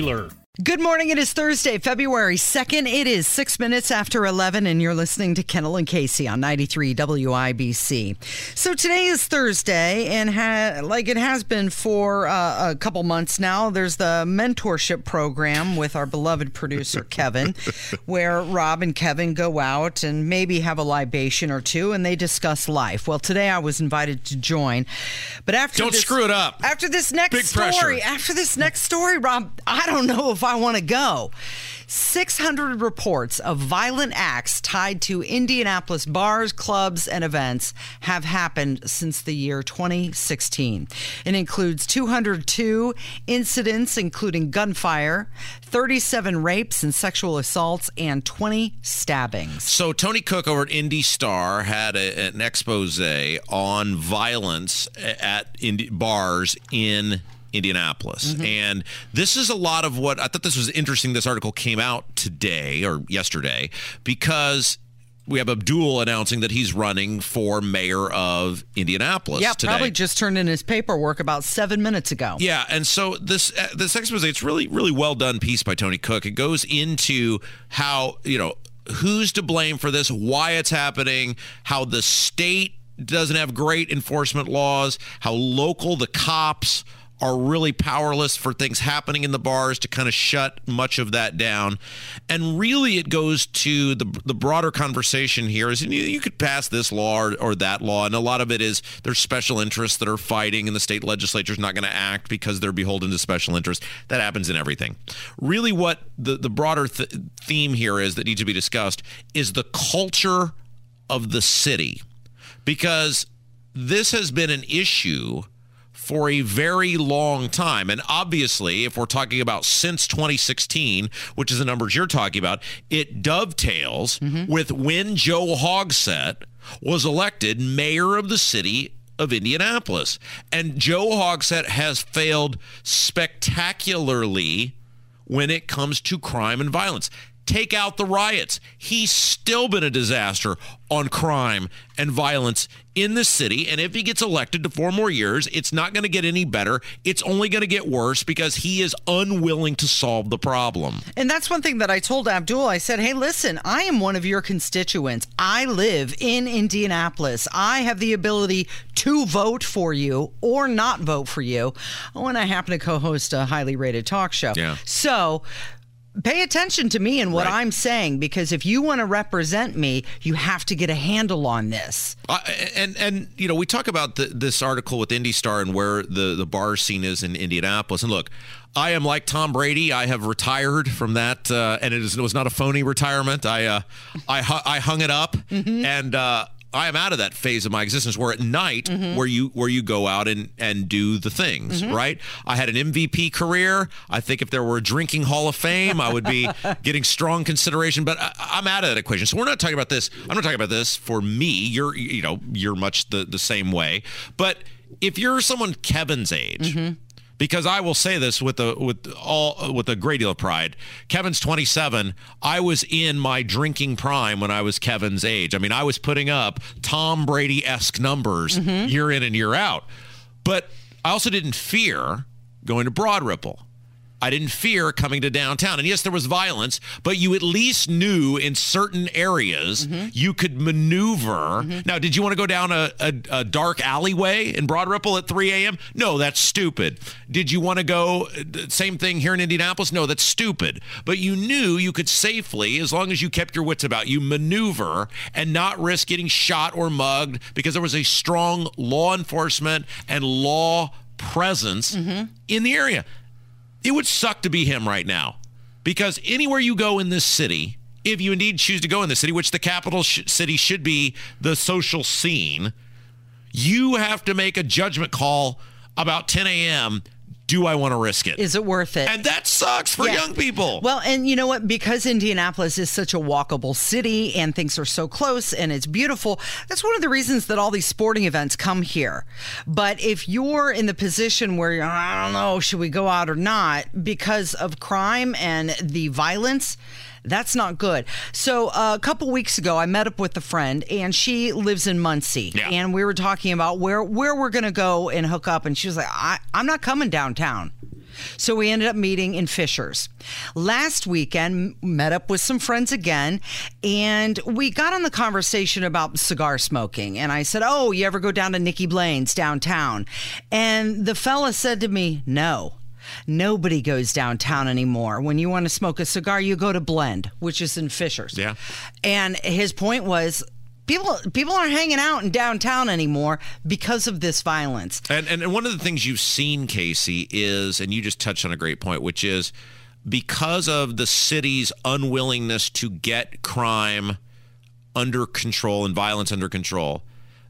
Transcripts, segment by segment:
Wheeler. Good morning. It is Thursday, February 2nd. It is six minutes after 11, and you're listening to Kendall and Casey on 93 WIBC. So today is Thursday, and ha- like it has been for uh, a couple months now, there's the mentorship program with our beloved producer, Kevin, where Rob and Kevin go out and maybe have a libation or two and they discuss life. Well, today I was invited to join, but after Don't this- screw it up. After this next Big story, pressure. after this next story, Rob, I don't know if I want to go. 600 reports of violent acts tied to Indianapolis bars, clubs, and events have happened since the year 2016. It includes 202 incidents, including gunfire, 37 rapes and sexual assaults, and 20 stabbings. So Tony Cook over at Indy Star had a, an expose on violence at Indi- bars in Indianapolis. And this is a lot of what I thought this was interesting. This article came out today or yesterday because we have Abdul announcing that he's running for mayor of Indianapolis Yeah, today. probably just turned in his paperwork about seven minutes ago. Yeah, and so this uh, this expose, it's really really well done piece by Tony Cook. It goes into how you know who's to blame for this, why it's happening, how the state doesn't have great enforcement laws, how local the cops are really powerless for things happening in the bars to kind of shut much of that down. And really it goes to the the broader conversation here is you, you could pass this law or, or that law and a lot of it is there's special interests that are fighting and the state legislature's not going to act because they're beholden to special interests. That happens in everything. Really what the the broader th- theme here is that needs to be discussed is the culture of the city because this has been an issue for a very long time. And obviously, if we're talking about since 2016, which is the numbers you're talking about, it dovetails mm-hmm. with when Joe Hogsett was elected mayor of the city of Indianapolis. And Joe Hogsett has failed spectacularly when it comes to crime and violence. Take out the riots. He's still been a disaster on crime and violence in the city. And if he gets elected to four more years, it's not going to get any better. It's only going to get worse because he is unwilling to solve the problem. And that's one thing that I told Abdul. I said, hey, listen, I am one of your constituents. I live in Indianapolis. I have the ability to vote for you or not vote for you. when I happen to co host a highly rated talk show. Yeah. So, Pay attention to me and what Right. I'm saying because if you want to represent me, you have to get a handle on this. Uh, and and you know we talk about the, this article with Indy Star and where the the bar scene is in Indianapolis. And look, I am like Tom Brady. I have retired from that, uh, and it, is, it was not a phony retirement. I uh, I hu- I hung it up, and uh, I am out of that phase of my existence. Where at night, mm-hmm. where you where you go out and and do the things, mm-hmm. right? I had an MVP career. I think if there were a drinking Hall of Fame, I would be getting strong consideration. But I, I'm out of that equation. So we're not talking about this. I'm not talking about this for me. You're you know you're much the the same way. But if you're someone Kevin's age mm-hmm. Because I will say this with a with all with a great deal of pride. Kevin's 27. I was in my drinking prime when I was Kevin's age. I mean, I was putting up Tom Brady esque numbers mm-hmm. year in and year out. But I also didn't fear going to Broad Ripple. I didn't fear coming to downtown. And yes, there was violence, but you at least knew in certain areas mm-hmm. you could maneuver. Mm-hmm. Now, did you want to go down a, a, a dark alleyway in Broad Ripple at 3 a.m.? No, that's stupid. Did you want to go, uh, same thing here in Indianapolis? No, that's stupid. But you knew you could safely, as long as you kept your wits about you, maneuver and not risk getting shot or mugged because there was a strong law enforcement and law presence mm-hmm. in the area it would suck to be him right now. Because anywhere you go in this city if you indeed choose to go in the city which the capital sh- city should be the social scene you have to make a judgment call about 10 a.m do I want to risk it? Is it worth it? and that sucks for Yeah. young people. Well, and you know what? Because Indianapolis is such a walkable city and things are so close and it's beautiful, that's one of the reasons that all these sporting events come here. But if you're in the position where you're, I don't know, should we go out or not, because of crime and the violence, that's not good. So uh, a couple weeks ago, I met up with a friend, and she lives in Muncie, Yeah. and we were talking about where where we're gonna go and hook up, and she was like, I, "I'm not coming downtown." So we ended up meeting in Fishers. Last weekend, met up with some friends again, and we got on the conversation about cigar smoking. And I said, Oh, you ever go down to Nicky Blaine's downtown? And the fella said to me, No. Nobody goes downtown anymore. When you want to smoke a cigar, you go to Blend, which is in Fishers. Yeah. And his point was people people aren't hanging out in downtown anymore because of this violence. And, and and one of the things you've seen, Casey, is, and you just touched on a great point, which is because of the city's unwillingness to get crime under control and violence under control,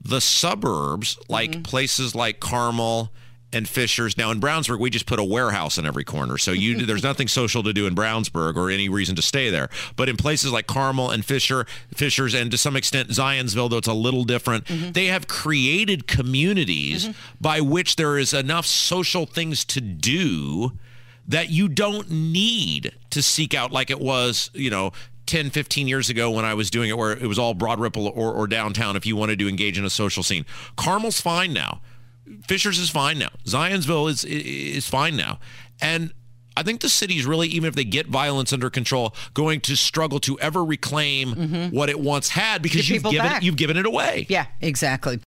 the suburbs, like mm-hmm. places like Carmel and Fishers. Now in Brownsburg, we just put a warehouse in every corner, so you there's nothing social to do in Brownsburg or any reason to stay there. But in places like Carmel and Fisher, Fishers, and to some extent Zionsville, though it's a little different, mm-hmm. they have created communities mm-hmm. by which there is enough social things to do that you don't need to seek out like it was, you know, 10, 15 years ago when I was doing it, where it was all Broad Ripple or, or downtown if you wanted to engage in a social scene. Carmel's fine now. Fishers is fine now. Zionsville is is fine now. And I think the city's really, even if they get violence under control, going to struggle to ever reclaim mm-hmm. what it once had because Get you've given back. you've given it away. Yeah, exactly.